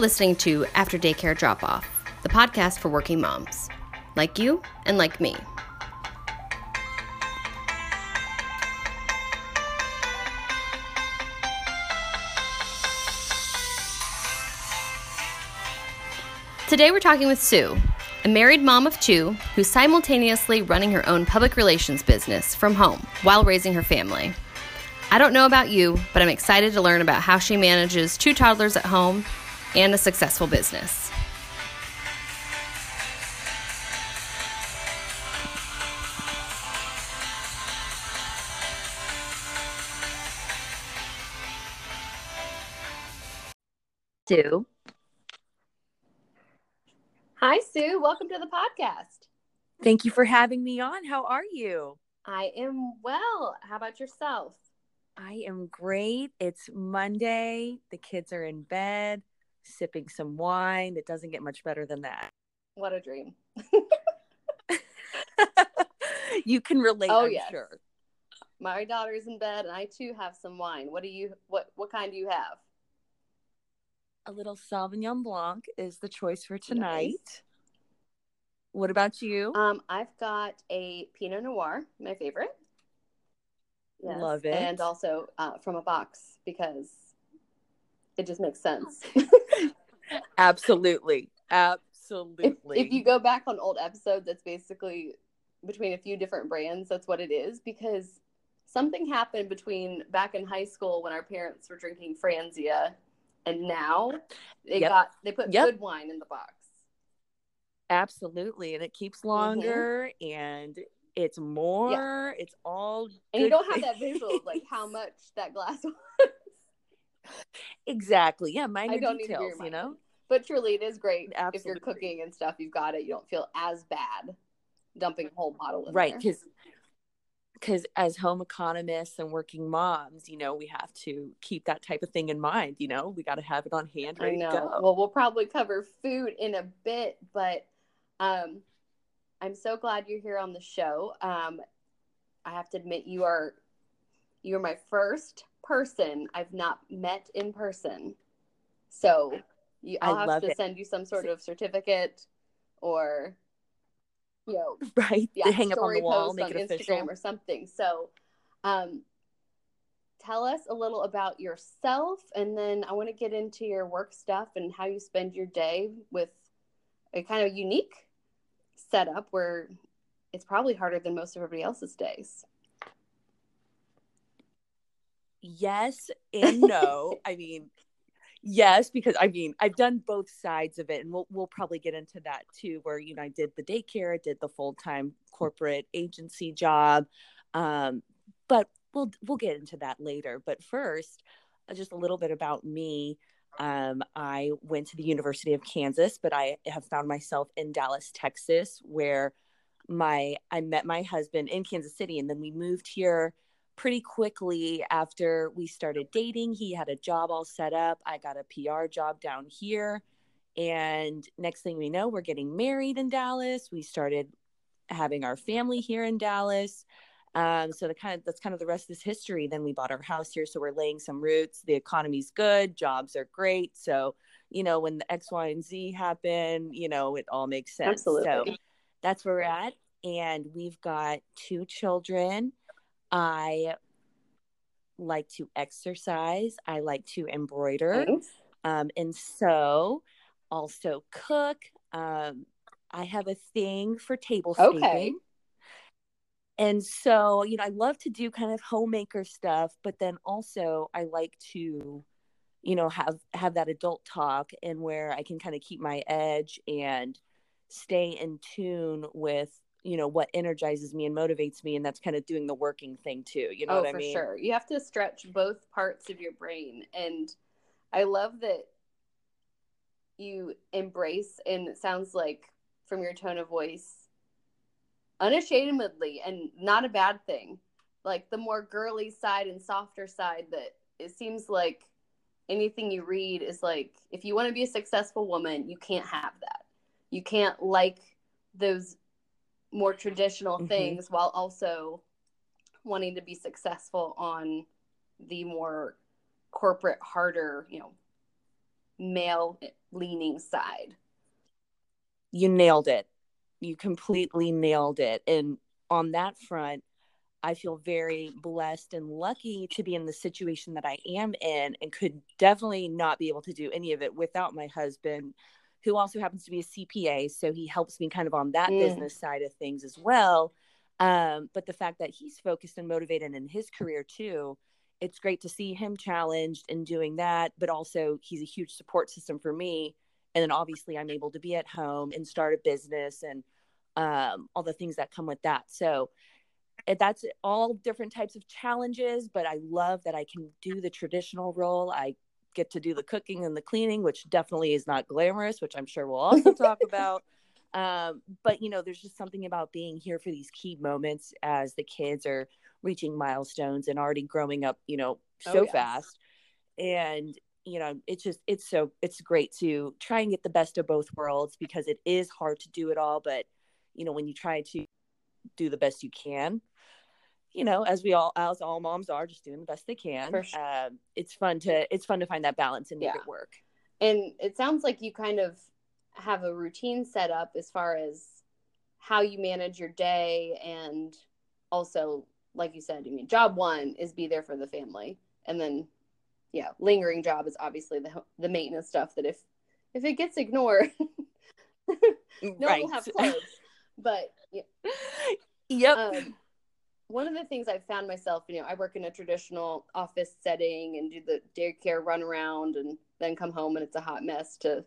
You're listening to After Daycare Drop Off, the podcast for working moms, like you and like me. Today we're talking with Sue, a married mom of two who's simultaneously running her own public relations business from home while raising her family. I don't know about you, but I'm excited to learn about how she manages two toddlers at home and a successful business. Sue. Hi, Sue. Welcome to the podcast. Thank you for having me on. How are you? I am well. How about yourself? I am great. It's Monday. The kids are in bed, sipping some wine. It doesn't get much better than that. What a dream. you can relate, oh, I'm yes. sure. My daughter's in bed and I too have some wine. What do you what what kind do you have? A little Sauvignon Blanc is the choice for tonight. Nice. What about you? Um, I've got a Pinot Noir, my favorite. Love it. And also uh, from a box because it just makes sense. Absolutely. Absolutely. if you go back on old episodes, it's basically between a few different brands. That's what it is because something happened between back in high school when our parents were drinking Franzia and now they Yep. got they put Yep. good wine in the box. Absolutely. And it keeps Mm-hmm. longer and it's more. It's all And you don't have that visual of like how much that glass was. Exactly. Yeah, minor I don't need to details, you know? But truly, it is great if you're cooking and stuff. You've got it. You don't feel as bad dumping a whole bottle in right because because as home economists and working moms you know we have to keep that type of thing in mind you know we got to have it on hand ready to go Well, we'll probably cover food in a bit, but um, I'm so glad you're here on the show. Um, I have to admit, you are you are my first person I've not met in person. So you, I I'll have love to it. send you some sort of certificate or you know right yeah, hang up on the wall post make on it Instagram official or something. So, um, tell us a little about yourself, and then I want to get into your work stuff and how you spend your day with a kind of unique setup where it's probably harder than most of everybody else's days. Yes and no i mean yes because i mean i've done both sides of it and we'll, we'll probably get into that too where you know i did the daycare i did the full-time corporate agency job um, but we'll we'll get into that later. But first uh, just a little bit about me. Um, i went to the university of kansas but i have found myself in dallas texas where my i met my husband in kansas city and then we moved here pretty quickly after we started dating. He had a job all set up. I got a PR job down here. And next thing we know, we're getting married in Dallas. We started having our family here in Dallas. Um, so the kind of that's kind of the rest is history. Then we bought our house here, so we're laying some roots. The economy's good, jobs are great. So you know when the X, Y, and Z happen, you know it all makes sense. So Absolutely. that's where we're at, and we've got two children. I like to exercise. I like to embroider Nice. um, and sew, also cook. Um, I have a thing for tablescaping. Okay. And so, you know, I love to do kind of homemaker stuff, but then also I like to, you know, have have that adult talk and where I can kind of keep my edge and stay in tune with, you know, what energizes me and motivates me and that's kind of doing the working thing too. You know oh, what I for mean? sure. You have to stretch both parts of your brain. And I love that you embrace, and it sounds like from your tone of voice, unashamedly, and not a bad thing. Like the more girly side and softer side, that it seems like anything you read is like, if you want to be a successful woman, you can't have that. You can't like those more traditional Mhm. things while also wanting to be successful on the more corporate harder you know male leaning side. You nailed it. You completely nailed it. And on that front, I feel very blessed and lucky to be in the situation that I am in and could definitely not be able to do any of it without my husband, who also happens to be a CPA. So he helps me kind of on that mm. business side of things as well. Um, but the fact that he's focused and motivated in his career too, it's great to see him challenged and doing that. But also, he's a huge support system for me. And then obviously, I'm able to be at home and start a business and um, all the things that come with that. So, that's all different types of challenges, but I love that I can do the traditional role. I get to do the cooking and the cleaning, which definitely is not glamorous, which I'm sure we'll also talk about. Um, but you know, there's just something about being here for these key moments as the kids are reaching milestones and already growing up, you know, oh, so oh, yes. fast. And you know, it's just it's so it's great to try and get the best of both worlds because it is hard to do it all, but you know, when you try to do the best you can, you know, as we all as all moms are, just doing the best they can. Sure. Um, it's fun to it's fun to find that balance and make yeah. it work. And it sounds like you kind of have a routine set up as far as how you manage your day and also like you said i mean job one is be there for the family and then yeah lingering job is obviously the the maintenance stuff that if if it gets ignored no right. one will have clothes but yeah. yep um, one of the things I've found myself, you know, I work in a traditional office setting and do the daycare run around and then come home and it's a hot mess to,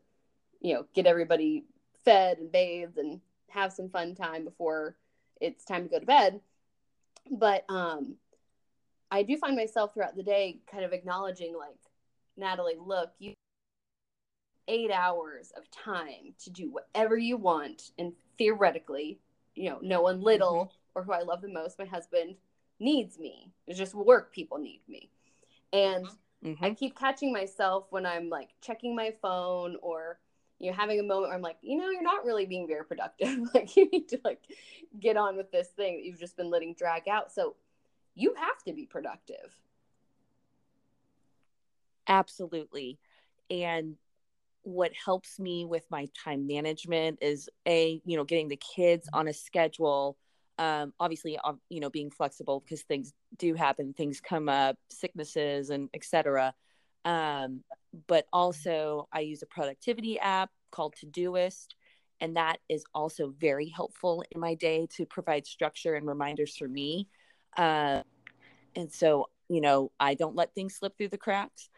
you know, get everybody fed and bathed and have some fun time before it's time to go to bed. But um I do find myself throughout the day kind of acknowledging like, Natalie, look, you eight hours of time to do whatever you want and theoretically, you know, no one little mm-hmm or who I love the most, my husband, needs me. It's just work people need me. And mm-hmm. I keep catching myself when I'm like checking my phone or you know having a moment where I'm like, you know, you're not really being very productive. like you need to like get on with this thing that you've just been letting drag out. So you have to be productive. Absolutely. And what helps me with my time management is a, you know, getting the kids on a schedule um, obviously you know being flexible because things do happen things come up sicknesses and etc um, but also i use a productivity app called todoist and that is also very helpful in my day to provide structure and reminders for me. Uh, and so you know i don't let things slip through the cracks.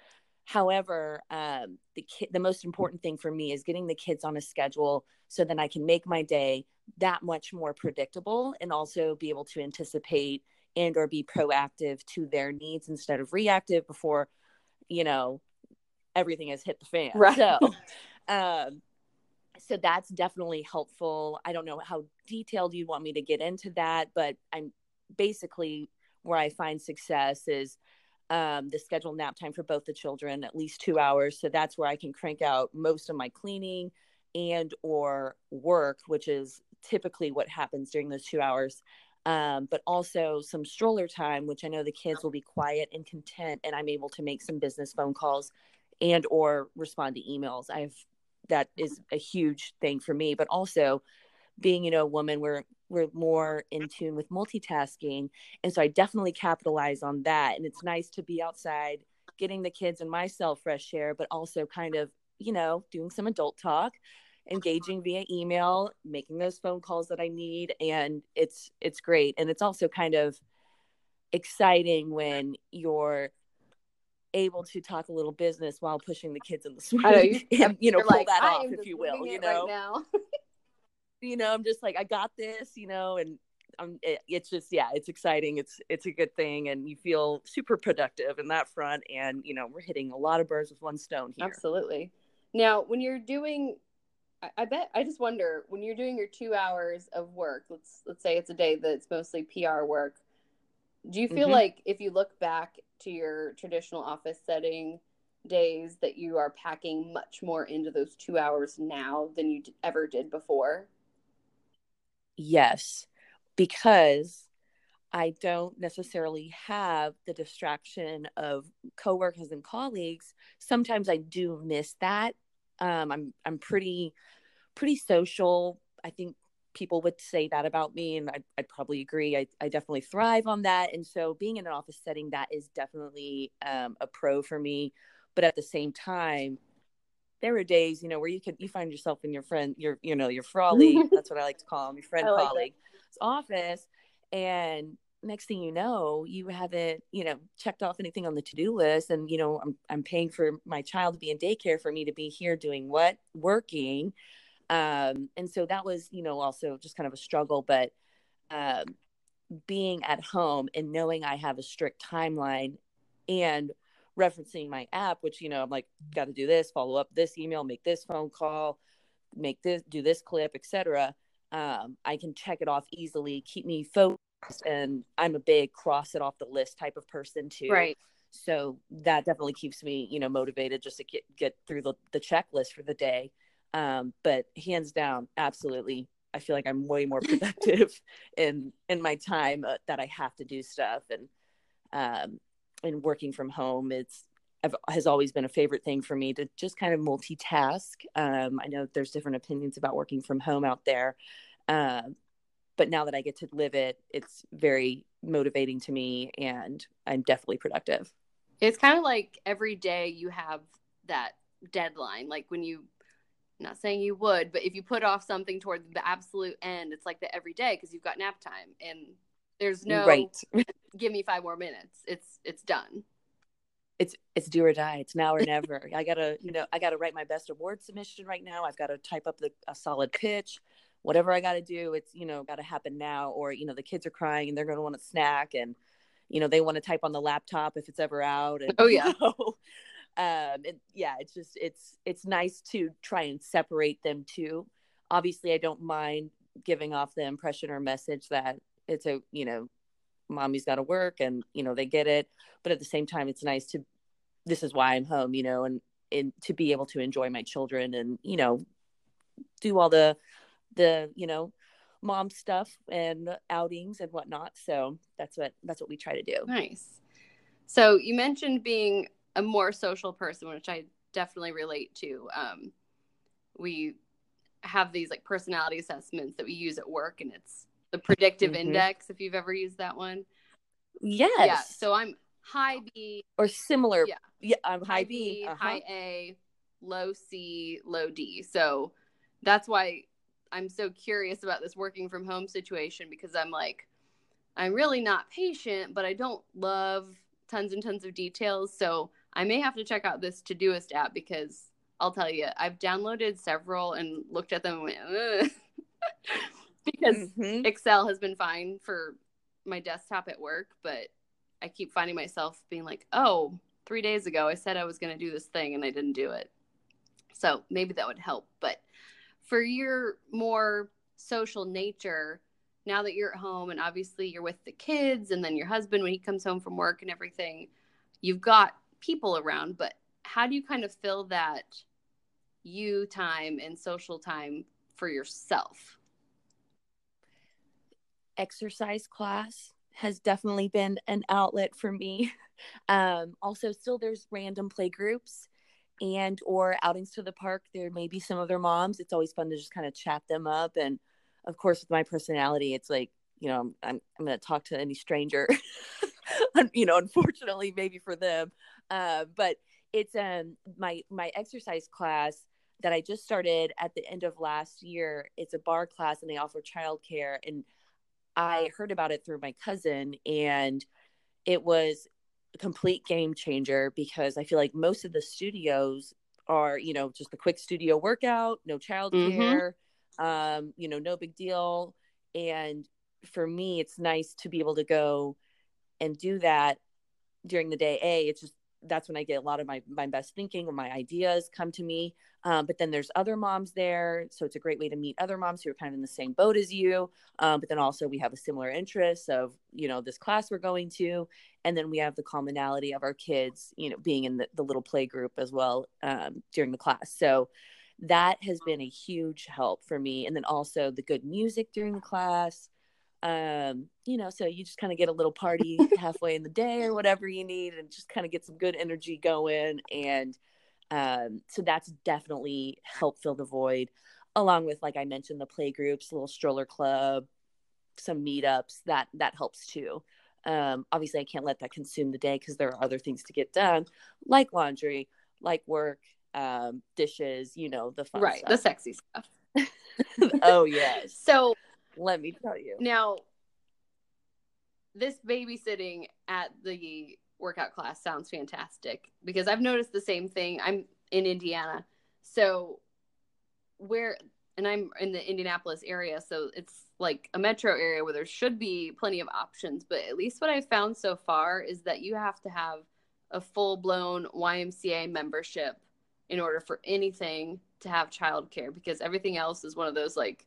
However um, the ki- the most important thing for me is getting the kids on a schedule so then i can make my day that much more predictable and also be able to anticipate and or be proactive to their needs instead of reactive before you know everything has hit the fan. Right. so um so that's definitely helpful. I don't know how detailed you want me to get into that but i'm basically where i find success is um, the scheduled nap time for both the children at least two hours. So that's where i can crank out most of my cleaning and or work which is typically what happens during those two hours. Um, but also some stroller time which i know the kids will be quiet and content and i'm able to make some business phone calls and or respond to emails. I've that is a huge thing for me but also being you know a woman we're we're more in tune with multitasking. And so i definitely capitalize on that. And it's nice to be outside getting the kids and myself fresh air but also kind of you know doing some adult talk engaging via email, making those phone calls that I need, and it's it's great. And it's also kind of exciting when you're able to talk a little business while pushing the kids in the swing you, and you know pull like, that off if you will you know? right you know i'm just like i got this you know and I'm, it, it's just yeah it's exciting. It's it's a good thing and you feel super productive in that front and you know we're hitting a lot of birds with one stone here. Absolutely. Now when you're doing I, I bet I just wonder when you're doing your two hours of work. Let's let's say it's a day that's mostly PR work. Do you feel mm-hmm. like if you look back to your traditional office setting days that you are packing much more into those two hours now than you ever did before? Yes, because I don't necessarily have the distraction of coworkers and colleagues. Sometimes I do miss that. Um, I'm I'm pretty pretty social. I think people would say that about me, and I'd, I'd probably agree. I, I definitely thrive on that, and so being in an office setting that is definitely um, a pro for me. But at the same time, there are days, you know, where you can you find yourself in your friend, your you know, your frolleague. that's what I like to call him, your friend like colleague office, and next thing you know you haven't you know checked off anything on the to-do list and you know i'm, I'm paying for my child to be in daycare for me to be here doing what working um, and so that was you know also just kind of a struggle but um, being at home and knowing i have a strict timeline and referencing my app which you know i'm like got to do this follow up this email make this phone call make this do this clip etc um, i can check it off easily keep me focused and i'm a big cross it off the list type of person too. Right. So that definitely keeps me you know motivated just to get get through the, the checklist for the day um, but hands down absolutely i feel like i'm way more productive in in my time uh, that i have to do stuff and um and working from home it's I've, has always been a favorite thing for me to just kind of multitask um, i know there's different opinions about working from home out there uh, but now that I get to live it, it's very motivating to me and I'm definitely productive. It's kind of like every day you have that deadline. Like when you, not saying you would, but if you put off something toward the absolute end, it's like the every day because you've got nap time and there's no right. give me five more minutes. It's it's done. It's it's do or die. It's now or never. I gotta you know I gotta write my best award submission right now. I've got to type up the a solid pitch whatever I got to do, it's, you know, got to happen now. Or, you know, the kids are crying and they're to want a snack and, you know, they want to type on the laptop if it's ever out. And, oh, yeah. You know, um, and yeah, it's just, it's, it's nice to try and separate them too. Obviously, I don't mind giving off the impression or message that it's a, you know, mommy's got to work and, you know, they get it. But at the same time, it's nice to, this is why I'm home, you know, and, and to be able to enjoy my children and, you know, do all the the you know mom stuff and outings and whatnot so that's what that's what we try to do nice so you mentioned being a more social person which i definitely relate to. Um, we have these like personality assessments that we use at work and it's the predictive mm-hmm. index if you've ever used that one. Yes. Yeah so i'm high b. Or similar. Yeah. Yeah i'm high, high b, b uh-huh. high a low c low d. So that's why I'm so curious about this working from home situation because I'm like, I'm really not patient, but I don't love tons and tons of details. So I may have to check out this Todoist app because I'll tell you, I've downloaded several and looked at them and went, because mm-hmm. Excel has been fine for my desktop at work, but I keep finding myself being like, oh, three days ago I said I was going to do this thing and I didn't do it. So maybe that would help. But for your more social nature, now that you're at home and obviously you're with the kids and then your husband when he comes home from work and everything, you've got people around, but how do you kind of fill that you time and social time for yourself? Exercise class has definitely been an outlet for me. Um, also, still there's random play groups and or outings to the park. There may be some other moms. It's always fun to just kind of chat them up. And of course with my personality it's like you know i'm, I'm, I'm going to talk to any stranger. You know unfortunately maybe for them uh, but it's um my my exercise class that i just started at the end of last year it's a barre class and they offer childcare and i heard about it through my cousin and it was a complete game changer because I feel like most of the studios are, you know, just a quick studio workout, no mm-hmm. care, um, you know, no big deal. And for me, it's nice to be able to go and do that during the day. A, it's just that's when I get a lot of my my best thinking or my ideas come to me. Um, but then there's other moms there, so it's a great way to meet other moms who are kind of in the same boat as you. Um, but then also we have a similar interest of you know this class we're going to, and then we have the commonality of our kids, you know, being in the, the little play group as well um, during the class. So that has been a huge help for me. And then also the good music during the class. Um, you know, so you just kind of get a little party halfway in the day or whatever you need and just kind of get some good energy going. And um, so that's definitely helped fill the void, along with, like I mentioned, the play groups, little stroller club, some meetups that that helps too. Um, obviously, I can't let that consume the day because there are other things to get done, like laundry, like work, um, dishes. You know, the fun right, stuff. the sexy stuff. oh yes. So Let me tell you. now, this babysitting at the workout class sounds fantastic because I've noticed the same thing. I'm in Indiana, so where and I'm in the Indianapolis area, so it's like a metro area where there should be plenty of options. But at least what I've found so far is that you have to have a full blown YMCA membership in order for anything to have childcare because everything else is one of those like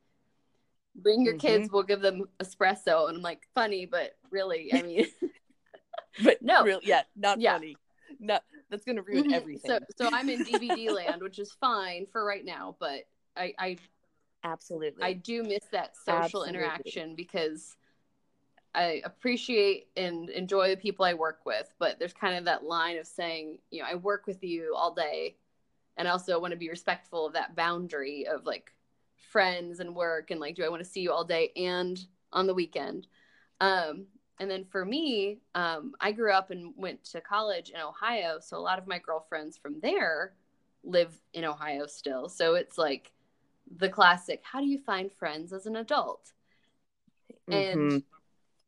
bring your kids, we'll give them espresso. And I'm like, funny, but really, I mean, But No. real, yeah, not Yeah. funny. No, that's gonna ruin Mhm. everything. So, so I'm in DVD land, which is fine for right now, but I, I Absolutely. I do miss that social Absolutely. interaction because I appreciate and enjoy the people I work with, but there's kind of that line of saying, you know, I work with you all day and also want to be respectful of that boundary of like friends and work and like do I want to see you all day and on the weekend. Um and then for me, um, I grew up and went to college in Ohio, so a lot of my girlfriends from there live in Ohio still. So it's like the classic how do you find friends as an adult and Mhm.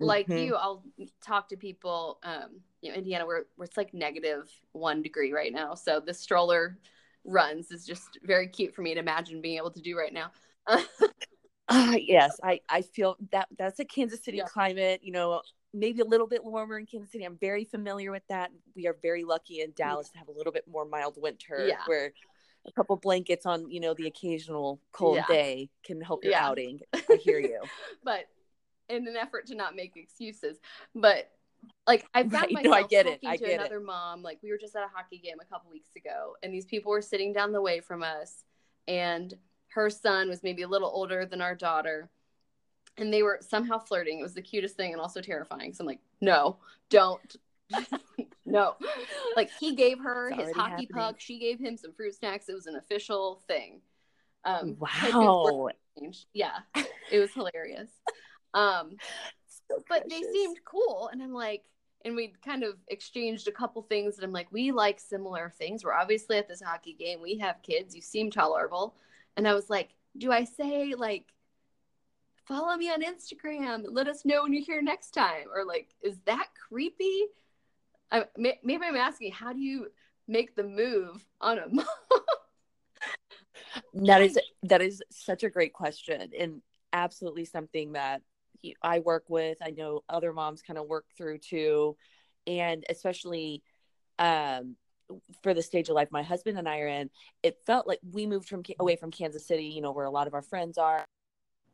like Mhm. you i'll talk to people um you know indiana where, where it's like negative one degree right now so the stroller runs is just very cute for me to imagine being able to do right now Ah, yes, I I feel that that's a Kansas City Yeah. climate. You know, maybe a little bit warmer in Kansas City. I'm very familiar with that. We are very lucky in Dallas to have a little bit more mild winter, Yeah. where a couple blankets on you know the occasional cold Yeah. day can help your Yeah. outing. I hear you. but in an effort to not make excuses but like i found Right, myself no, I get it. talking I to get it. another mom like we were just at a hockey game a couple weeks ago and these people were sitting down the way from us and her son was maybe a little older than our daughter and they were somehow flirting it was the cutest thing and also terrifying so i'm like no don't no like he gave her his hockey happening. puck she gave him some fruit snacks it was an official thing um Wow. Yeah, it was hilarious. Um, So but they seemed cool, and I'm like, and we kind of exchanged a couple things, and I'm like, we like similar things. We're obviously at this hockey game. We have kids. You seem tolerable, and I was like, do I say like, follow me on Instagram? Let us know when you're here next time, or like, is that creepy? I, maybe I'm asking, how do you make the move on a mom? That is that is such a great question and absolutely something that I work with. I know other moms kind of work through too, and especially um, for the stage of life my husband and I are in. It felt like we moved from away from Kansas City, you know, where a lot of our friends are,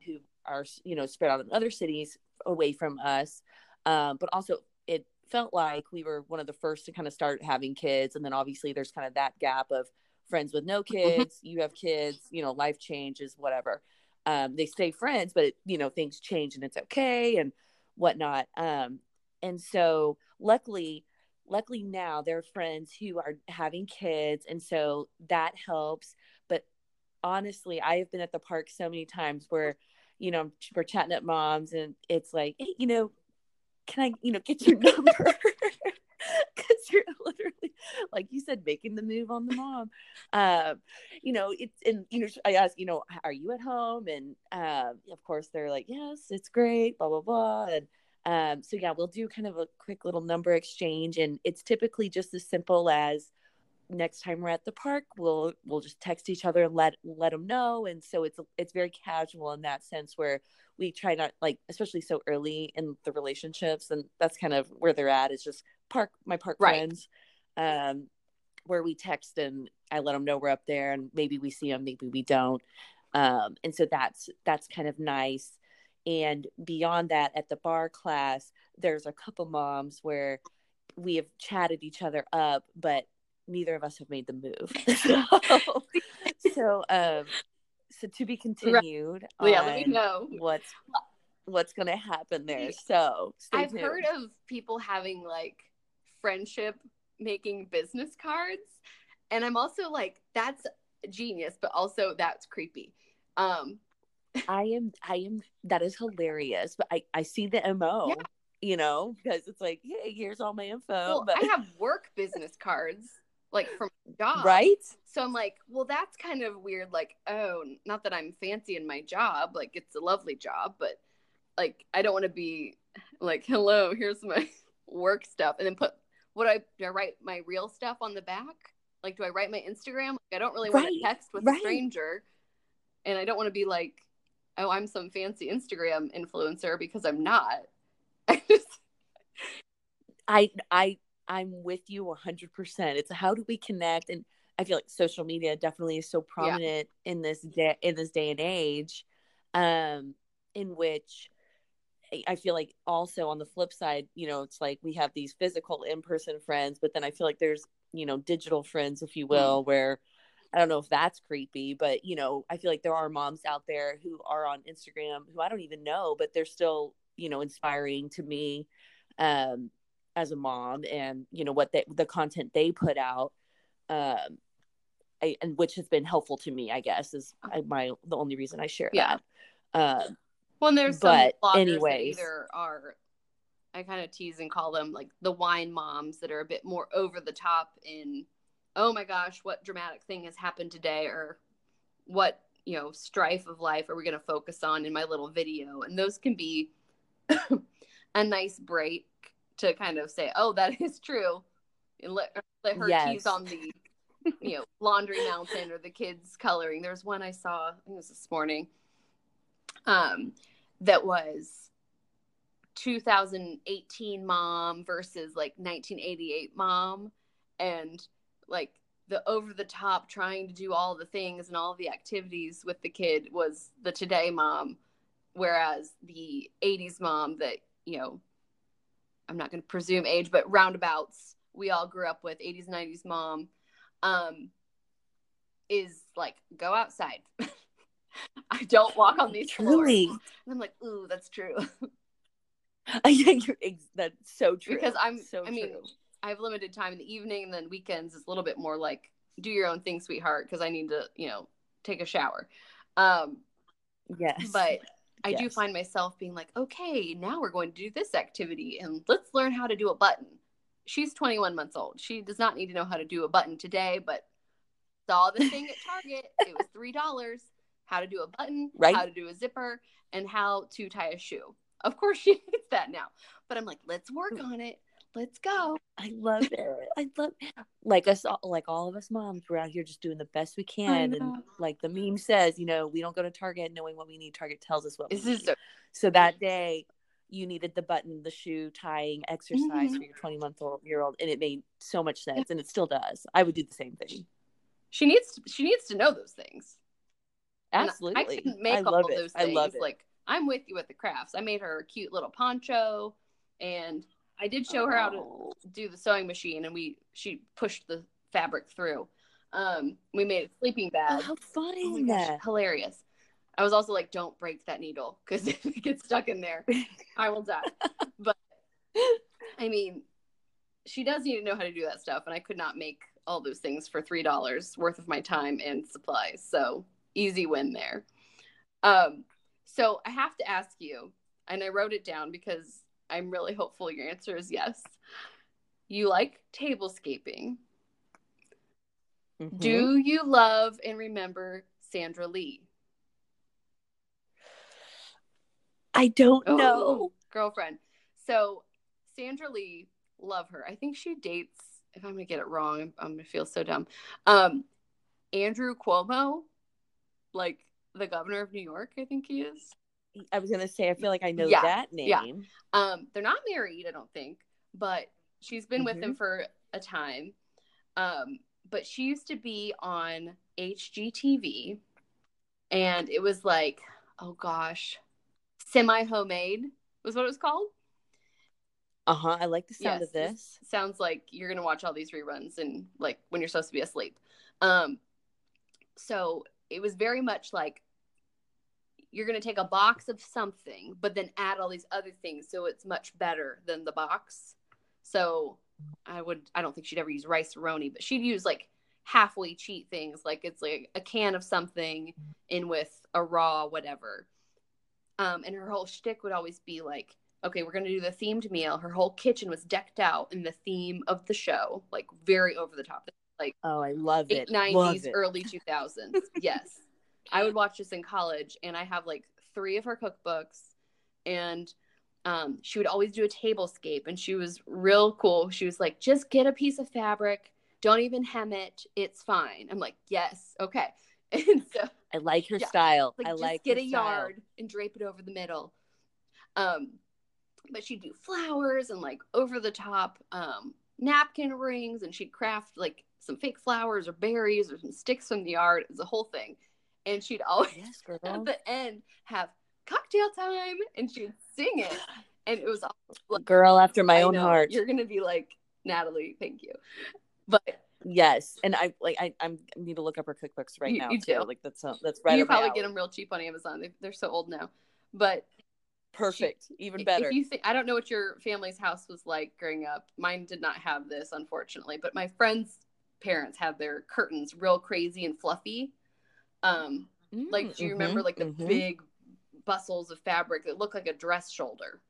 who are you know spread out in other cities away from us, um, but also it felt like we were one of the first to kind of start having kids, and then obviously there's kind of that gap of friends with no kids you have kids you know life changes whatever um, they stay friends but it, you know things change and it's okay and whatnot. Um, and so luckily luckily now they're friends who are having kids and so that helps. But honestly i have been at the park so many times where you know we're chatting at moms and it's like hey you know can i you know get your number? Because you're literally like you said making the move on the mom. Um you know it's and you know i ask you know are you at home? And um of course they're like yes it's great blah blah blah. And um so yeah we'll do kind of a quick little number exchange and it's typically just as simple as next time we're at the park we'll we'll just text each other and let let them know. And so it's it's very casual in that sense where we try not like especially so early in the relationships and that's kind of where they're at is just park my park Right. friends um where we text and I let them know we're up there and maybe we see them maybe we don't um and so that's that's kind of nice and beyond that at the barre class there's a couple moms where we have chatted each other up but neither of us have made the move so, so um so to be continued yeah, let me know. what's what's going to happen there. So I've tuned. heard of people having like friendship making business cards, and I'm also like, that's genius, but also that's creepy. Um, I am, I am, that is hilarious. But I, I see the MO, Yeah. you know, because it's like, hey, here's all my info. well, but, I have work business cards like from job, right? So I'm like, well, that's kind of weird. Like, oh, not that I'm fancy in my job, like it's a lovely job, but like I don't want to be like, hello, here's my work stuff, and then put what I do I write my real stuff on the back? Like, do I write my Instagram? Like, I don't really want to text with right. a stranger, and I don't want to be like, oh, I'm some fancy Instagram influencer because I'm not. I just I, I, I'm with you 100%. It's how do we connect? And I feel like social media definitely is so prominent in this day, in this day and age, um, in which I- feel like also on the flip side, you know, it's like we have these physical in person friends, but then I feel like there's, you know, digital friends, if you will, where I don't know if that's creepy, but, you know, I feel like there are moms out there who are on Instagram who I don't even know, but they're still, you know, inspiring to me um, as a mom and, you know, what they, the content they put out. Um, I, and which has been helpful to me, I guess, is my the only reason I share Yeah. that. Um, Well, and there's But some anyways. that either are, I kind of tease and call them like the wine moms that are a bit more over the top in, oh my gosh, what dramatic thing has happened today, or what you know strife of life are we going to focus on in my little video, and those can be a nice break to kind of say, oh, that is true, and let let her Yes. tease on the. You know, laundry mountain or the kids coloring. There's one I saw. I think it was this morning um, that was 2018 mom versus like 1988 mom. And like the over the top trying to do all the things and all the activities with the kid was the today mom whereas the 80s mom that you know i'm not going to presume age but roundabouts we all grew up with 80s 90s mom um is like go outside i don't walk on these floors and I'm like, ooh, that's true. yeah, you're that's so true. Because I'm- so I mean, true. I have limited time in the evening, and then weekends is a little bit more like, do your own thing, sweetheart, because I need to, you know, take a shower. Um, yes, but I do find myself being like, okay, now we're going to do this activity, and let's learn how to do a button. She's 21 months old. She does not need to know how to do a button today, but saw the thing at Target. it was three dollars. How to do a button, Right. how to do a zipper, and how to tie a shoe. Of course, she needs that now. But I'm like, let's work on it. Let's go. I love it. I love like us all, like all of us moms. We're out here just doing the best we can, and like the meme says, you know, we don't go to Target knowing what we need. Target tells us what we This need. is so So that day, you needed the button, the shoe tying exercise Mhm. for your 20 month old year old, and it made so much sense, and it still does. I would do the same thing. she needs to, she needs to know those things. And Absolutely, I couldn't make I all of those things. Like I'm with you with the crafts. I made her a cute little poncho, and I did show her how to Oh, do the sewing machine, and we she pushed the fabric through. Um, we made a sleeping oh, bag. how funny. Oh gosh, hilarious! I was also like, "Don't break that needle because if it gets stuck in there, I will die." but I mean, she does need to know how to do that stuff, and I could not make all those things for three dollars worth of my time and supplies. So easy win there. Um, so I have to ask you, and I wrote it down because I'm really hopeful your answer is yes. You like tablescaping. Mhm. Do you love and remember Sandra Lee? I don't Oh, know? girlfriend. So Sandra Lee, love her. I think she dates. If I'm gonna get it wrong, I'm, I'm gonna feel so dumb. Um, Andrew Cuomo, like the governor of New York, I think he is. I was gonna say I feel like I know Yeah, that yeah. name. Um, they're not married, I don't think, but she's been with Mm-hmm. him for a time. Um, but she used to be on HGTV, and it was like, oh gosh, semi homemade was what it was called. Uh huh. I like the sound Yes, of this. sounds like you're gonna watch all these reruns and like when you're supposed to be asleep. Um, so it was very much like you're going to take a box of something, but then add all these other things so it's much better than the box. So I would, I don't think she'd ever use rice roni, but she'd use like halfway cheat things, like it's like a can of something in with a raw whatever. Um, and her whole shtick would always be like, okay, we're gonna do the themed meal. Her whole kitchen was decked out in the theme of the show, like very over the top, like oh, I love it, nineties, early two thousands. yes, I would watch this in college, and I have like three of her cookbooks, and um, she would always do a tablescape, and she was real cool. She was like, just get a piece of fabric, don't even hem it, it's fine. I'm like, yes, okay. And so I like her yeah, style. Like, I like get a style. yard and drape it over the middle. Um, but she'd do flowers and like over the top um, napkin rings, and she'd craft like some fake flowers or berries or some sticks from the yard. It was a whole thing. And she'd always yes, at the end have cocktail time and she'd sing it. And it was all like, girl after my I own know, heart. You're gonna be like, Natalie, thank you. But yes, and I like I, I need to look up her cookbooks right you, now you too. Do. Like that's that's right. You probably get them real cheap on Amazon. They, they're so old now, but perfect, she, even better. If you think, I don't know what your family's house was like growing up. Mine did not have this, unfortunately, but my friends' parents had their curtains real crazy and fluffy. Um, mm, like do you mm-hmm, remember like the mm-hmm. big bustles of fabric that look like a dress shoulder?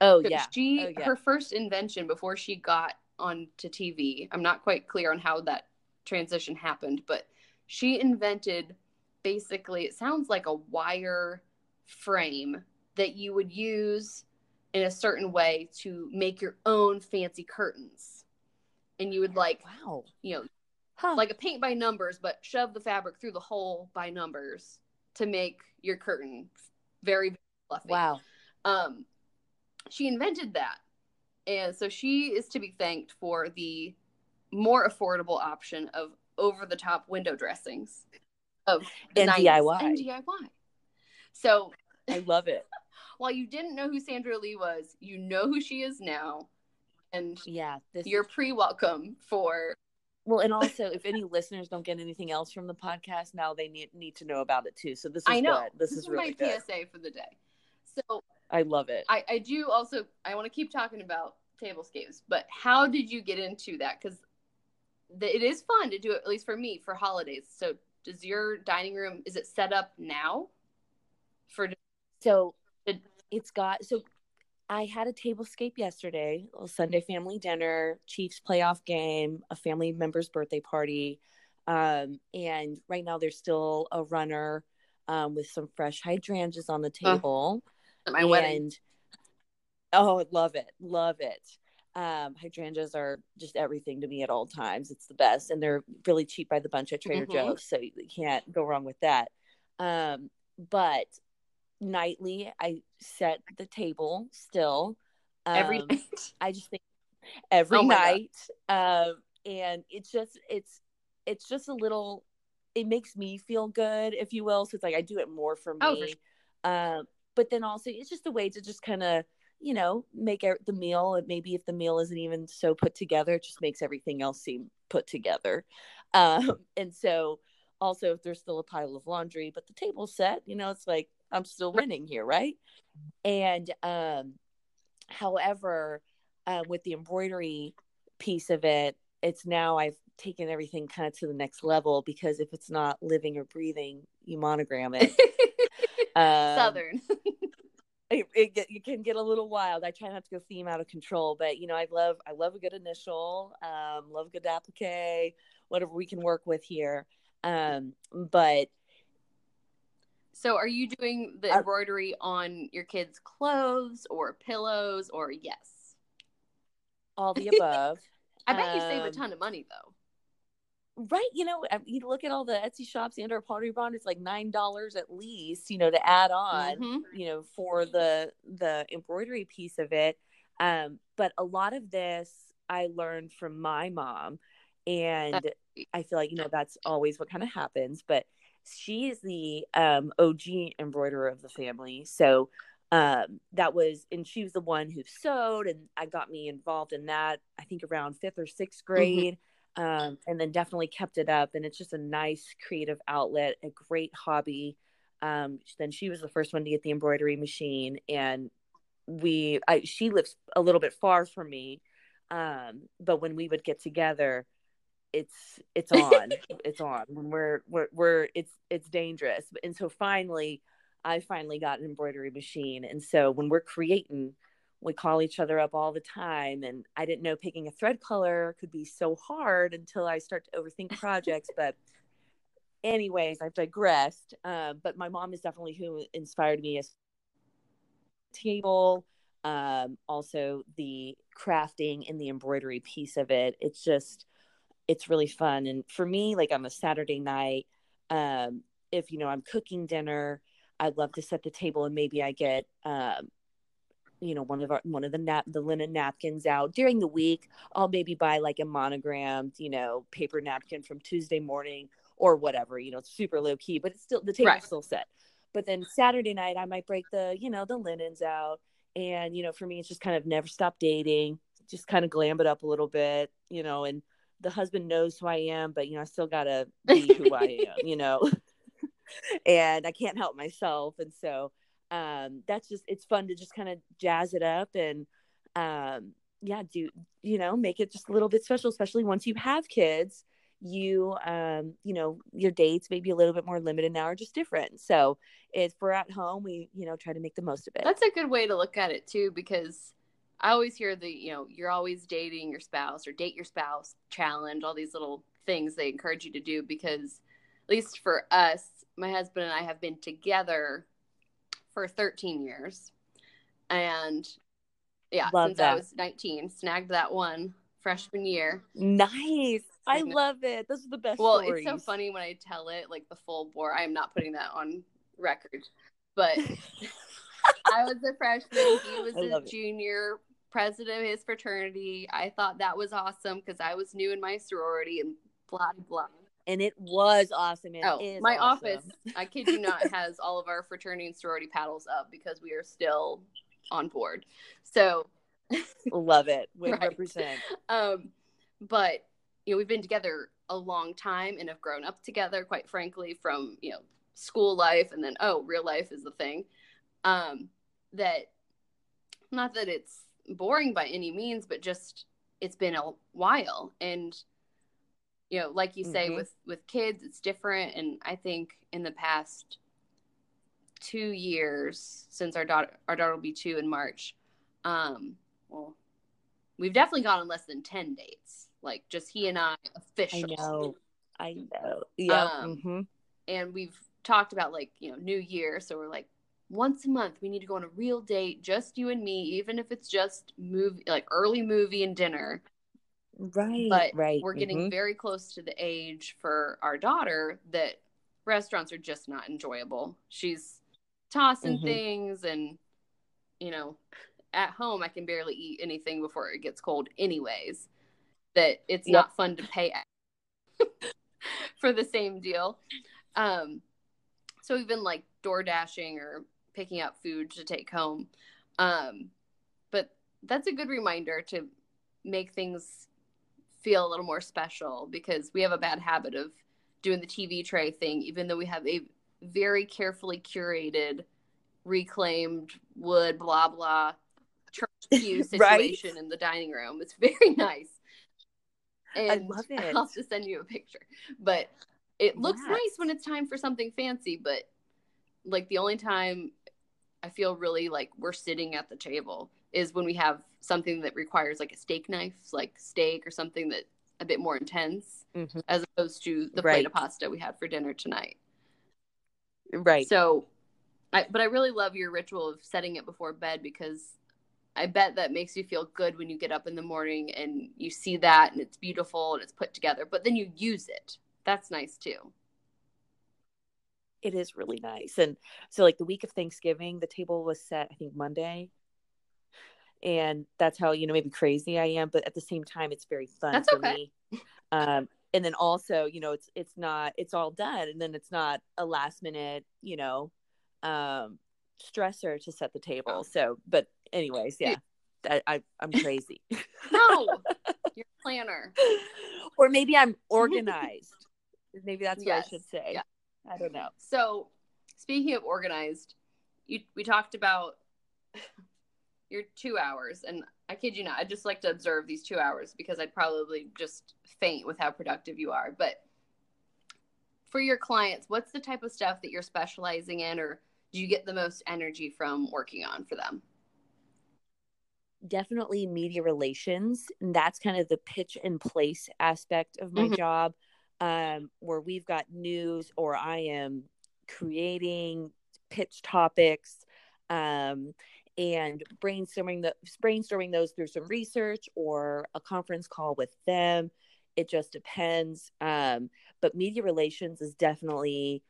Oh yeah. She oh, yeah. her first invention before she got onto TV. I'm not quite clear on how that transition happened, but she invented basically it sounds like a wire frame that you would use in a certain way to make your own fancy curtains. And you would like, wow, you know, huh. like a paint by numbers, but shove the fabric through the hole by numbers to make your curtain very, very fluffy. Wow. Um, she invented that. And so she is to be thanked for the more affordable option of over the top window dressings of and DIY. And DIY. So I love it. while you didn't know who Sandra Lee was, you know who she is now. And yeah, this you're pre welcome for well, and also if any listeners don't get anything else from the podcast, now they need need to know about it too. So this is I know. good. This, this is, is really my good. PSA for the day. So I love it. I, I do also I want to keep talking about tablescapes, but how did you get into that? Because it is fun to do it, at least for me, for holidays. So does your dining room is it set up now for so it's got so I had a table tablescape yesterday, a Sunday family dinner, Chiefs playoff game, a family member's birthday party. Um, and right now there's still a runner um, with some fresh hydrangeas on the table. Uh, my and, wedding. Oh, love it. Love it. Um, hydrangeas are just everything to me at all times. It's the best. And they're really cheap by the bunch at Trader mm-hmm. Joe's. So you can't go wrong with that. Um, but nightly I set the table still. Um, every night. I just think every oh night. Um, and it's just it's it's just a little it makes me feel good, if you will. So it's like I do it more for oh, me. Oh, for um, but then also it's just a way to just kind of you know make out the meal and maybe if the meal isn't even so put together it just makes everything else seem put together um, and so also if there's still a pile of laundry but the table's set you know it's like I'm still winning here, right? And um, however, uh, with the embroidery piece of it, it's now I've taken everything kind of to the next level because if it's not living or breathing, you monogram it. um, Southern. it, it, it, can get a little wild. I try not to go theme out of control, but you know, I love I love a good initial, um, love a good applique, whatever we can work with here. Um, but so, are you doing the embroidery on your kids' clothes or pillows or yes? All the above. I bet um, you save a um, ton of money though. Right, you know, you look at all the Etsy shops and our Pottery Barn. It's like nine dollars at least, you know, to add on, mm-hmm. you know, for the the embroidery piece of it. Um, but a lot of this I learned from my mom, and I feel like you know that's always what kind of happens. But she is the um, OG embroiderer of the family. So um, that was, and she was the one who sewed, and I got me involved in that. I think around fifth or sixth mm-hmm. grade, mm-hmm. um, and then definitely kept it up. And it's just a nice creative outlet, a great hobby. Um, then she was the first one to get the embroidery machine, and we I, she lives a little bit far from me, um, but when we would get together, it's it's on, it's on when we're we're we're it's it's dangerous, and so finally, I finally got an embroidery machine, and so when we're creating we call each other up all the time. And i didn't know picking a thread color could be so hard until i start to overthink projects. But anyways i've digressed. Uh, but my mom is definitely who inspired me as table um, also the crafting and the embroidery piece of it. It's just it's really fun. And for me like on a saturday night um, if you know i'm cooking dinner i'd love to set the table and maybe i get um, you know one of our one of the nap the linen napkins out during the week. I'll maybe buy like a monogrammed you know paper napkin from tuesday morning or whatever you know it's super low key but it's still the table's right. still set. But then saturday night i might break the you know the linens out. And you know for me it's just kind of never stop dating just kind of glam it up a little bit you know and the husband knows who i am but you know i still gotta be who i am you know and i can't help myself and so um, that's just it's fun to just kind of jazz it up and um, yeah, do you know make it just a little bit special, especially once you have kids. You um, you know your dates may be a little bit more limited now are just different. So if we're at home, we you know try to make the most of it. That's a good way to look at it too, because I always hear the you know you're always dating your spouse or date your spouse challenge, all these little things they encourage you to do because at least for us, my husband and I have been together for 13 years. And yeah, love since that. I was 19, snagged that one freshman year. Nice. I love it. Those are the best. Well, stories. it's so funny when I tell it, like the full bore. I am not putting that on record, but I was a freshman. He was a junior. It. President of his fraternity. I thought that was awesome because I was new in my sorority and blah blah and it was awesome. It oh, my awesome. office, I kid you not, has all of our fraternity and sorority paddles up because we are still on board. So love it. We right. represent. Um, but you know, we've been together a long time and have grown up together, quite frankly, from you know school life and then oh, real life is the thing. Um, that not that it's boring by any means, but just it's been a while. And you know like you say mm-hmm. with with kids it's different. And i think in the past two years since our daughter our daughter will be two in march um well we've definitely gone on less than 10 dates. Like just he and i official. i know. I know. Yeah um, mm-hmm. and we've talked about like you know new year. So we're like once a month we need to go on a real date just you and me even if it's just movie like early movie and dinner Right. But right. we're getting mm-hmm. very close to the age for our daughter that restaurants are just not enjoyable. She's tossing mm-hmm. things and you know, at home I can barely eat anything before it gets cold anyways. That it's yep. not fun to pay for the same deal. Um so we've been like door dashing or picking up food to take home. Um but that's a good reminder to make things feel a little more special because we have a bad habit of doing the TV tray thing, even though we have a very carefully curated, reclaimed wood, blah, blah, church pew situation right? in the dining room. It's very nice. And I love it. I'll have to send you a picture. But it looks yes. nice when it's time for something fancy, but like the only time I feel really like we're sitting at the table is when we have something that requires like a steak knife, like steak or something that a bit more intense, mm-hmm. as opposed to the right. plate of pasta we had for dinner tonight. Right. So, I but I really love your ritual of setting it before bed because I bet that makes you feel good when you get up in the morning and you see that and it's beautiful and it's put together, but then you use it. That's nice too. It is really nice. And so like the week of Thanksgiving, the table was set I think Monday and that's how you know maybe crazy I am, but at the same time, it's very fun that's for okay. me. Um, and then also, you know, it's it's not it's all done, and then it's not a last minute, you know, um, stressor to set the table. Oh. So, but anyways, yeah, I, I I'm crazy. no, you're a planner, or maybe I'm organized. maybe that's yes. what I should say. Yeah. I don't know. So speaking of organized, you we talked about your two hours, and I kid you not, I just like to observe these two hours because I'd probably just faint with how productive you are. But for your clients, what's the type of stuff that you're specializing in, or do you get the most energy from working on for them? Definitely media relations. And that's kind of the pitch and place aspect of my mm-hmm. job, um, where we've got news or I am creating pitch topics um, and brainstorming the brainstorming those through some research or a conference call with them. It just depends. Um, but media relations is definitely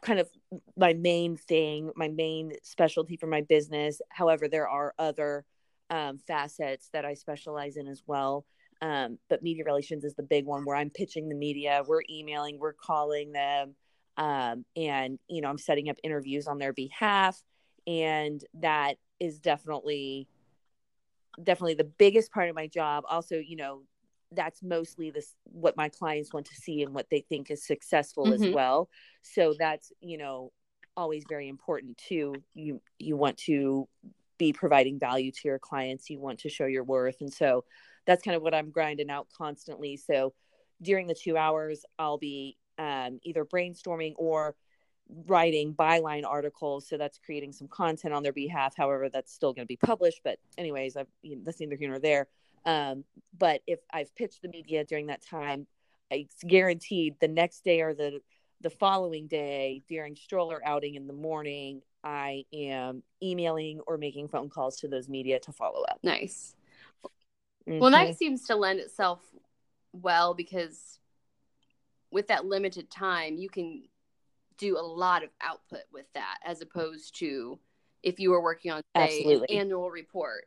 kind of my main thing, my main specialty for my business. However, there are other um, facets that I specialize in as well. Um, but media relations is the big one where I'm pitching the media, we're emailing, we're calling them, um, and you know I'm setting up interviews on their behalf, and that is definitely definitely the biggest part of my job. Also, you know that's mostly this what my clients want to see and what they think is successful mm-hmm. as well. So that's you know always very important too. You you want to be providing value to your clients. You want to show your worth. And so that's kind of what i'm grinding out constantly so during the two hours i'll be um, either brainstorming or writing byline articles so that's creating some content on their behalf however that's still going to be published but anyways i've you know, that's neither here nor there um, but if I've pitched the media during that time, it's guaranteed the next day or the the following day during stroller outing in the morning, I am emailing or making phone calls to those media to follow up. Nice. Mm-hmm. Well, that seems to lend itself well because with that limited time, you can do a lot of output with that as opposed to if you were working on say an annual report.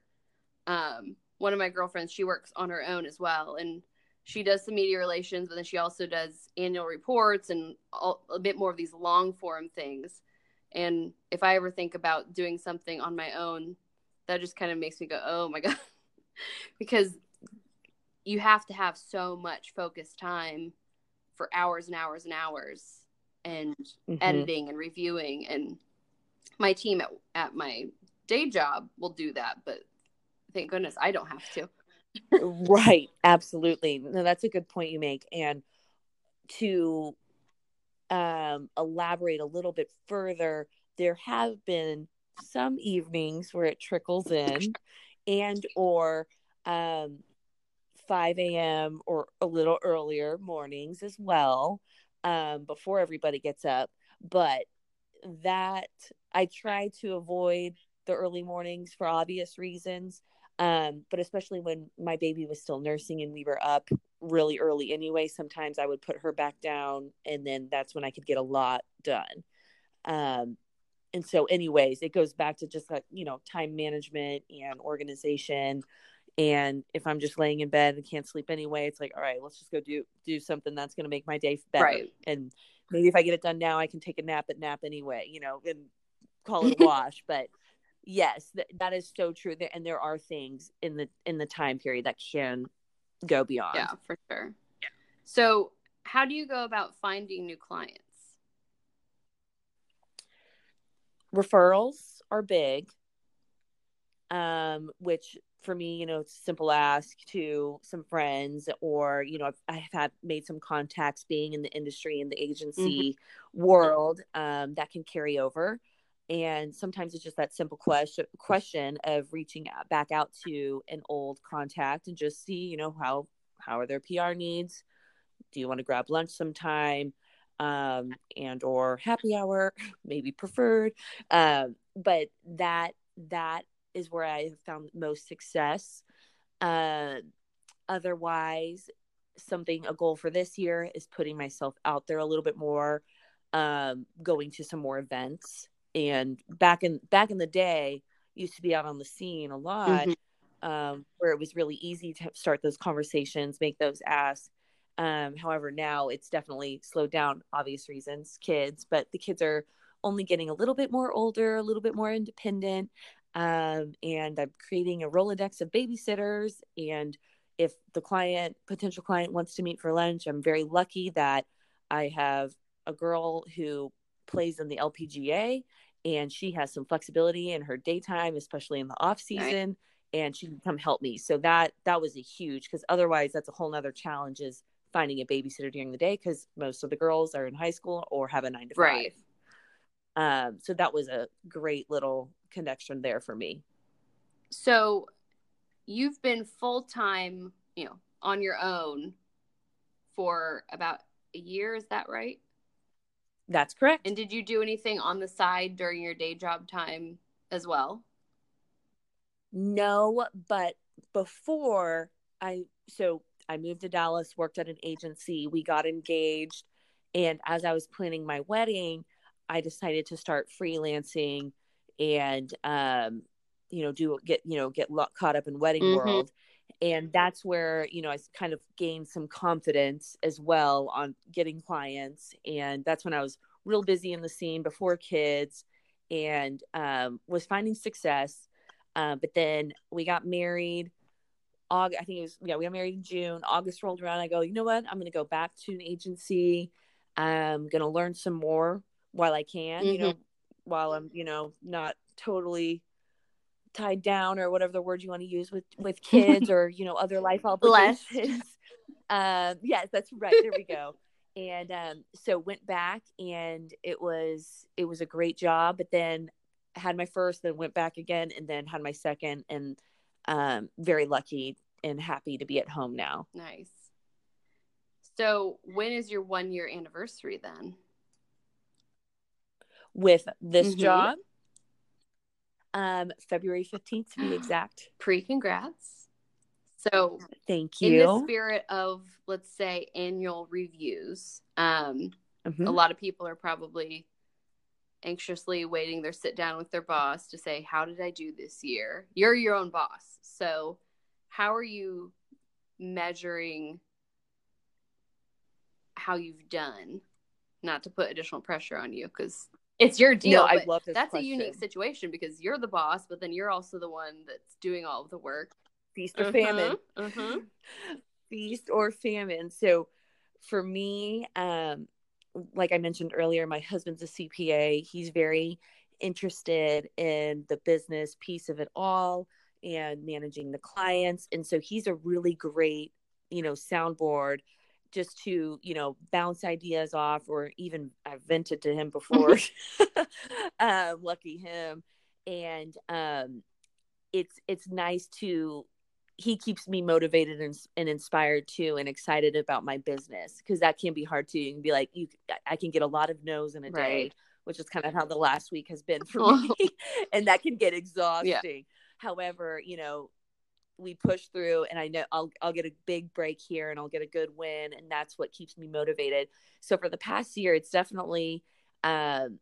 Um, one of my girlfriends, she works on her own as well. And she does some media relations, but then she also does annual reports and all, a bit more of these long form things. And if I ever think about doing something on my own, that just kind of makes me go, oh my God. because you have to have so much focused time for hours and hours and hours and mm-hmm. editing and reviewing. And my team at, at my day job will do that, but thank goodness I don't have to. right. Absolutely. No, that's a good point you make. And to um, elaborate a little bit further, there have been some evenings where it trickles in and or um, 5 a.m. or a little earlier mornings as well um, before everybody gets up. But that I try to avoid the early mornings for obvious reasons. Um, but especially when my baby was still nursing and we were up really early anyway, sometimes I would put her back down and then that's when I could get a lot done. Um, and so anyways, it goes back to just like, you know, time management and organization. And if I'm just laying in bed and can't sleep anyway, it's like, all right, let's just go do do something that's going to make my day better. Right. And maybe if I get it done now, I can take a nap at nap anyway, you know, and call it a wash. but yes th- that is so true and there are things in the in the time period that can go beyond yeah for sure yeah. so how do you go about finding new clients referrals are big um which for me you know it's a simple ask to some friends or you know i have had made some contacts being in the industry in the agency mm-hmm. world um, that can carry over. And sometimes it's just that simple question question of reaching back out to an old contact and just see you know how how are their pr needs? Do you want to grab lunch sometime um and or happy hour maybe preferred. Um but that that is where i have found most success. Uh otherwise something a goal for this year is putting myself out there a little bit more um going to some more events. And back in back in the day used to be out on the scene a lot mm-hmm. um, where it was really easy to start those conversations make those asks um, however now it's definitely slowed down obvious reasons kids but the kids are only getting a little bit more older a little bit more independent um, and i'm creating a rolodex of babysitters and if the client potential client wants to meet for lunch i'm very lucky that i have a girl who plays in the LPGA and she has some flexibility in her daytime, especially in the off season. Right. And she can come help me. So that that was a huge because otherwise that's a whole nother challenge is finding a babysitter during the day because most of the girls are in high school or have a nine to five. Right. Um, so that was a great little connection there for me. So you've been full time, you know, on your own for about a year. Is that right? That's correct. And did you do anything on the side during your day job time as well? No, but before I, so I moved to Dallas, worked at an agency, we got engaged. And as I was planning my wedding, I decided to start freelancing and, um, you know, do get, you know, get caught up in wedding mm-hmm. world and that's where you know i kind of gained some confidence as well on getting clients and that's when i was real busy in the scene before kids and um, was finding success uh, but then we got married August, I think it was yeah we got married in June August rolled around I go you know what I'm gonna go back to an agency I'm gonna learn some more while I can mm-hmm. you know while I'm you know not totally tied down or whatever the word you want to use with with kids or you know other life obligations. um, yes, that's right. There we go. and um, so went back and it was it was a great job. But then had my first, then went back again, and then had my second, and um, very lucky and happy to be at home now. Nice. So when is your one year anniversary then? With this mm-hmm. job? um, February 15th to be exact. Pre congrats. So, thank you. In the spirit of, let's say, annual reviews, um, mm-hmm. a lot of people are probably anxiously waiting their sit down with their boss to say, How did I do this year? You're your own boss. So, how are you measuring how you've done? Not to put additional pressure on you because it's your deal. No, I love That's question. a unique situation because you're the boss, but then you're also the one that's doing all of the work. Feast or uh-huh, famine. Uh-huh. Feast or famine. So for me, um, like I mentioned earlier, my husband's a CPA. He's very interested in the business piece of it all and managing the clients. And so he's a really great, you know, soundboard just to you know bounce ideas off or even i've vented to him before uh, lucky him and um it's it's nice to he keeps me motivated and, and inspired too and excited about my business because that can be hard too and be like you i can get a lot of no's in a day which is kind of how the last week has been for me and that can get exhausting yeah. however you know we push through and I know I'll I'll get a big break here and I'll get a good win and that's what keeps me motivated. So for the past year it's definitely um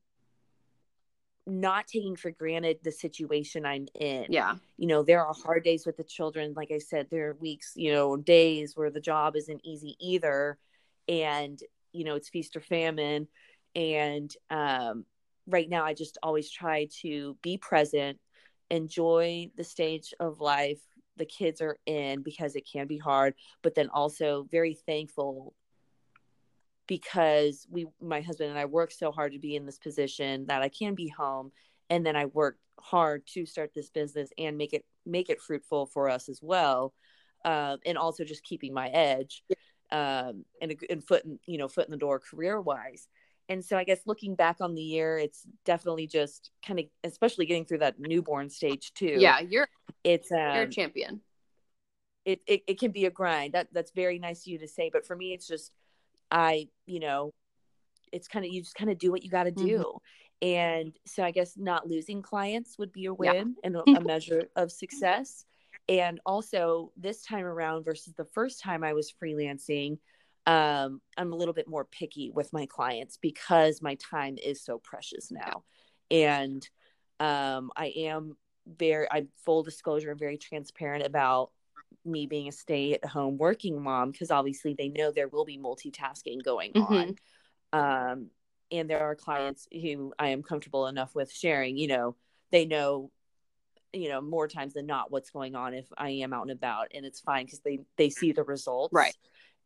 not taking for granted the situation I'm in. Yeah. You know, there are hard days with the children. Like I said, there are weeks, you know, days where the job isn't easy either. And, you know, it's feast or famine. And um, right now, I just always try to be present, enjoy the stage of life, the kids are in because it can be hard, but then also very thankful because we my husband and I work so hard to be in this position that I can be home and then I worked hard to start this business and make it make it fruitful for us as well. Um, and also just keeping my edge um, and, and foot in, you know foot in the door career wise and so i guess looking back on the year it's definitely just kind of especially getting through that newborn stage too. Yeah you're it's um, you're a champion. it, it it can be a grind. That that's very nice of you to say but for me it's just i you know it's kind of you just kind of do what you got to do mm-hmm. and so i guess not losing clients would be a win yeah. and a, a measure of success and also this time around versus the first time i was freelancing um, I'm a little bit more picky with my clients because my time is so precious now. And um, I am very, I'm full disclosure, I'm very transparent about me being a stay at home working mom because obviously they know there will be multitasking going mm-hmm. on. Um, and there are clients who I am comfortable enough with sharing, you know, they know you know more times than not what's going on if i am out and about and it's fine because they they see the results right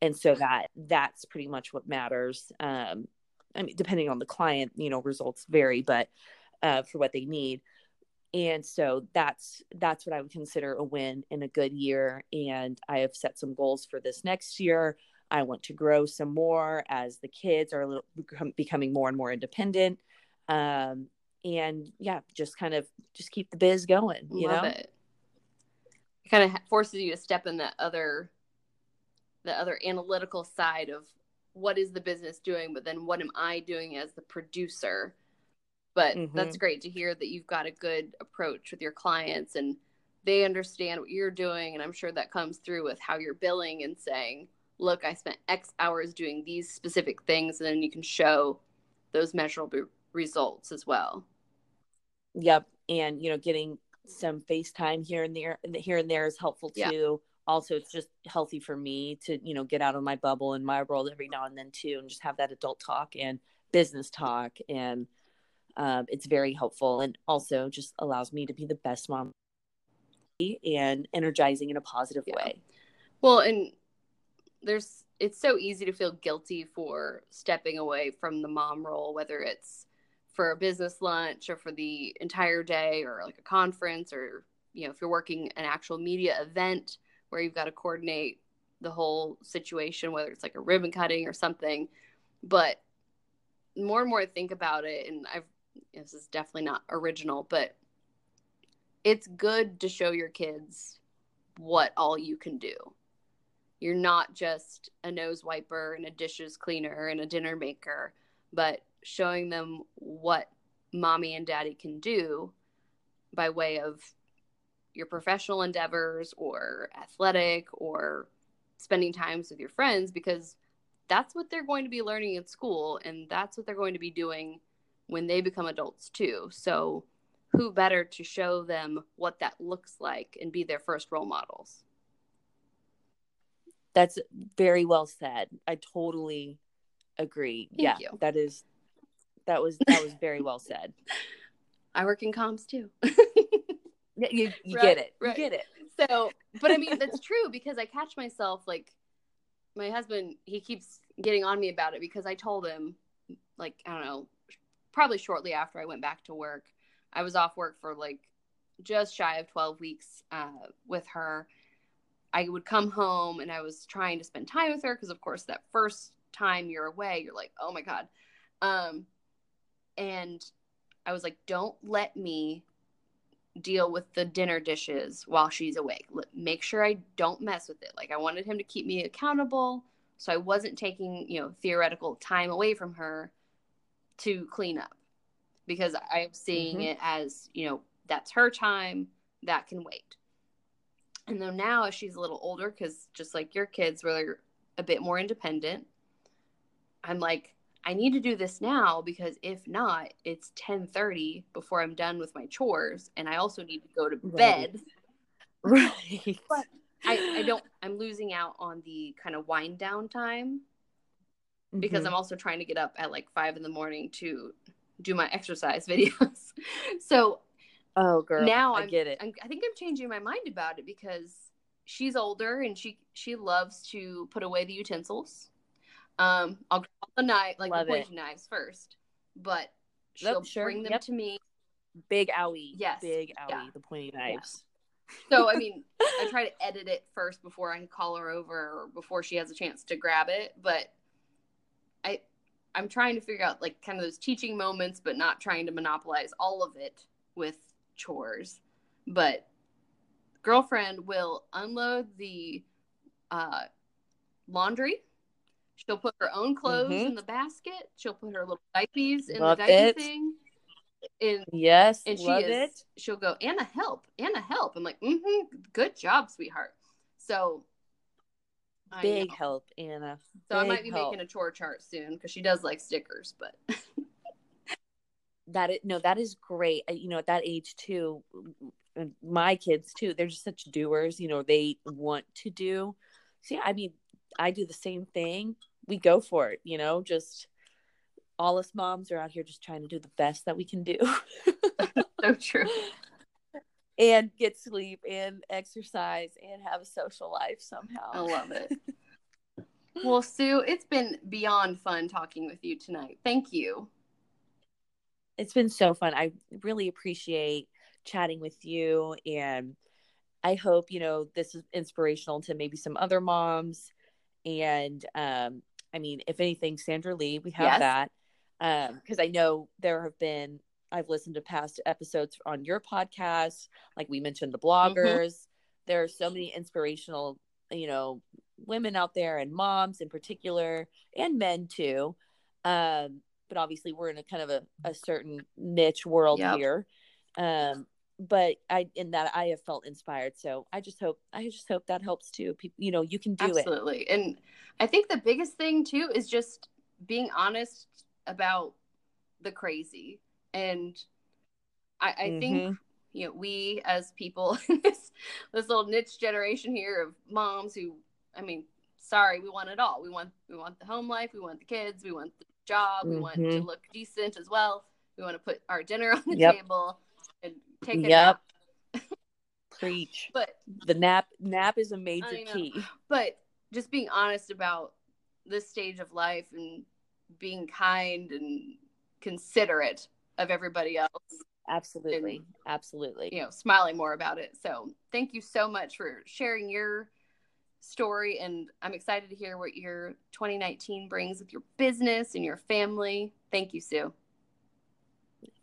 and so that that's pretty much what matters um I mean, depending on the client, you know, results vary, but uh, for what they need. And so that's that's what I would consider a win in a good year. And I have set some goals for this next year. I want to grow some more as the kids are a little becoming more and more independent. Um, and yeah, just kind of just keep the biz going. You Love know, it. it kind of forces you to step in the other, the other analytical side of what is the business doing, but then what am I doing as the producer? But mm-hmm. that's great to hear that you've got a good approach with your clients and they understand what you're doing. And I'm sure that comes through with how you're billing and saying, look, I spent X hours doing these specific things. And then you can show those measurable results as well. Yep. And, you know, getting some FaceTime here and there, here and there is helpful too. Yeah also it's just healthy for me to you know get out of my bubble and my world every now and then too and just have that adult talk and business talk and um, it's very helpful and also just allows me to be the best mom and energizing in a positive yeah. way well and there's it's so easy to feel guilty for stepping away from the mom role whether it's for a business lunch or for the entire day or like a conference or you know if you're working an actual media event where you've got to coordinate the whole situation, whether it's like a ribbon cutting or something. But more and more I think about it, and I've this is definitely not original, but it's good to show your kids what all you can do. You're not just a nose wiper and a dishes cleaner and a dinner maker, but showing them what mommy and daddy can do by way of your professional endeavors or athletic or spending times with your friends because that's what they're going to be learning in school and that's what they're going to be doing when they become adults too. So who better to show them what that looks like and be their first role models? That's very well said. I totally agree. Thank yeah, you. that is that was that was very well said. I work in comms too. you, you right, get it. Right. You get it. So, but I mean, that's true because I catch myself like my husband, he keeps getting on me about it because I told him, like, I don't know, probably shortly after I went back to work, I was off work for like just shy of 12 weeks uh, with her. I would come home and I was trying to spend time with her because, of course, that first time you're away, you're like, oh my God. Um, and I was like, don't let me deal with the dinner dishes while she's awake. Make sure I don't mess with it. Like I wanted him to keep me accountable, so I wasn't taking, you know, theoretical time away from her to clean up because I'm seeing mm-hmm. it as, you know, that's her time, that can wait. And then now as she's a little older cuz just like your kids where they're a bit more independent, I'm like I need to do this now because if not, it's 10:30 before I'm done with my chores and I also need to go to bed. Right. But I, I don't I'm losing out on the kind of wind down time because mm-hmm. I'm also trying to get up at like five in the morning to do my exercise videos. so oh girl now I I'm, get it. I'm, I think I'm changing my mind about it because she's older and she she loves to put away the utensils um, I'll grab the knife, like Love the poison it. knives first, but she'll sure. bring them yep. to me. Big owie. Yes. Big owie, yeah. the pointy knives. Yeah. So, I mean, I try to edit it first before I call her over or before she has a chance to grab it. But I, I'm trying to figure out like kind of those teaching moments, but not trying to monopolize all of it with chores. But girlfriend will unload the uh, laundry She'll put her own clothes mm-hmm. in the basket. She'll put her little diapers in Love the diaper it. thing. And yes, and she is. It. She'll go Anna help, Anna help. I'm like, mm-hmm, good job, sweetheart. So big help, Anna. So big I might be help. making a chore chart soon because she does like stickers, but. that is, no, that is great. Uh, you know, at that age too, uh, my kids too, they're just such doers. You know, they want to do. See, so yeah, I mean, I do the same thing we go for it, you know, just all us moms are out here just trying to do the best that we can do. so true. And get sleep and exercise and have a social life somehow. I love it. Well, Sue, it's been beyond fun talking with you tonight. Thank you. It's been so fun. I really appreciate chatting with you and I hope, you know, this is inspirational to maybe some other moms and um I mean, if anything, Sandra Lee, we have yes. that. Um, because I know there have been I've listened to past episodes on your podcast, like we mentioned the mm-hmm. bloggers. Mm-hmm. There are so many inspirational, you know, women out there and moms in particular, and men too. Um, but obviously we're in a kind of a, a certain niche world yep. here. Um, but I in that I have felt inspired. So I just hope I just hope that helps too. People, you know, you can do Absolutely. it. Absolutely. And I think the biggest thing too is just being honest about the crazy. And I, I mm-hmm. think you know we as people this this little niche generation here of moms who I mean, sorry, we want it all. We want we want the home life, we want the kids, we want the job, mm-hmm. we want to mm-hmm. look decent as well. We want to put our dinner on the yep. table and take a yep. nap. Preach. But the nap nap is a major key. But just being honest about this stage of life and being kind and considerate of everybody else. Absolutely. And, Absolutely. You know, smiling more about it. So thank you so much for sharing your story. And I'm excited to hear what your 2019 brings with your business and your family. Thank you, Sue.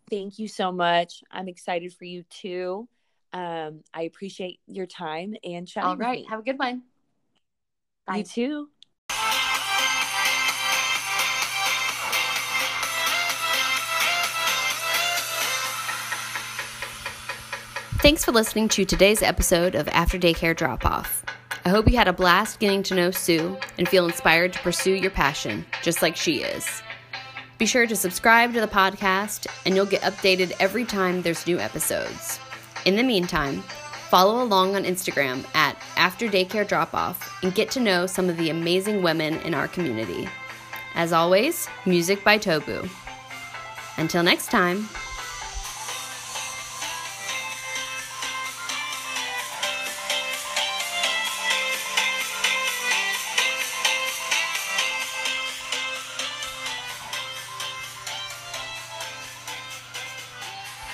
Thank you so much. I'm excited for you too. Um, I appreciate your time and chatting. All right. Have a good one. Bye. You too. Thanks for listening to today's episode of After Daycare Drop Off. I hope you had a blast getting to know Sue and feel inspired to pursue your passion, just like she is. Be sure to subscribe to the podcast, and you'll get updated every time there's new episodes. In the meantime, follow along on Instagram at After Daycare Drop Off and get to know some of the amazing women in our community. As always, music by Tobu. Until next time.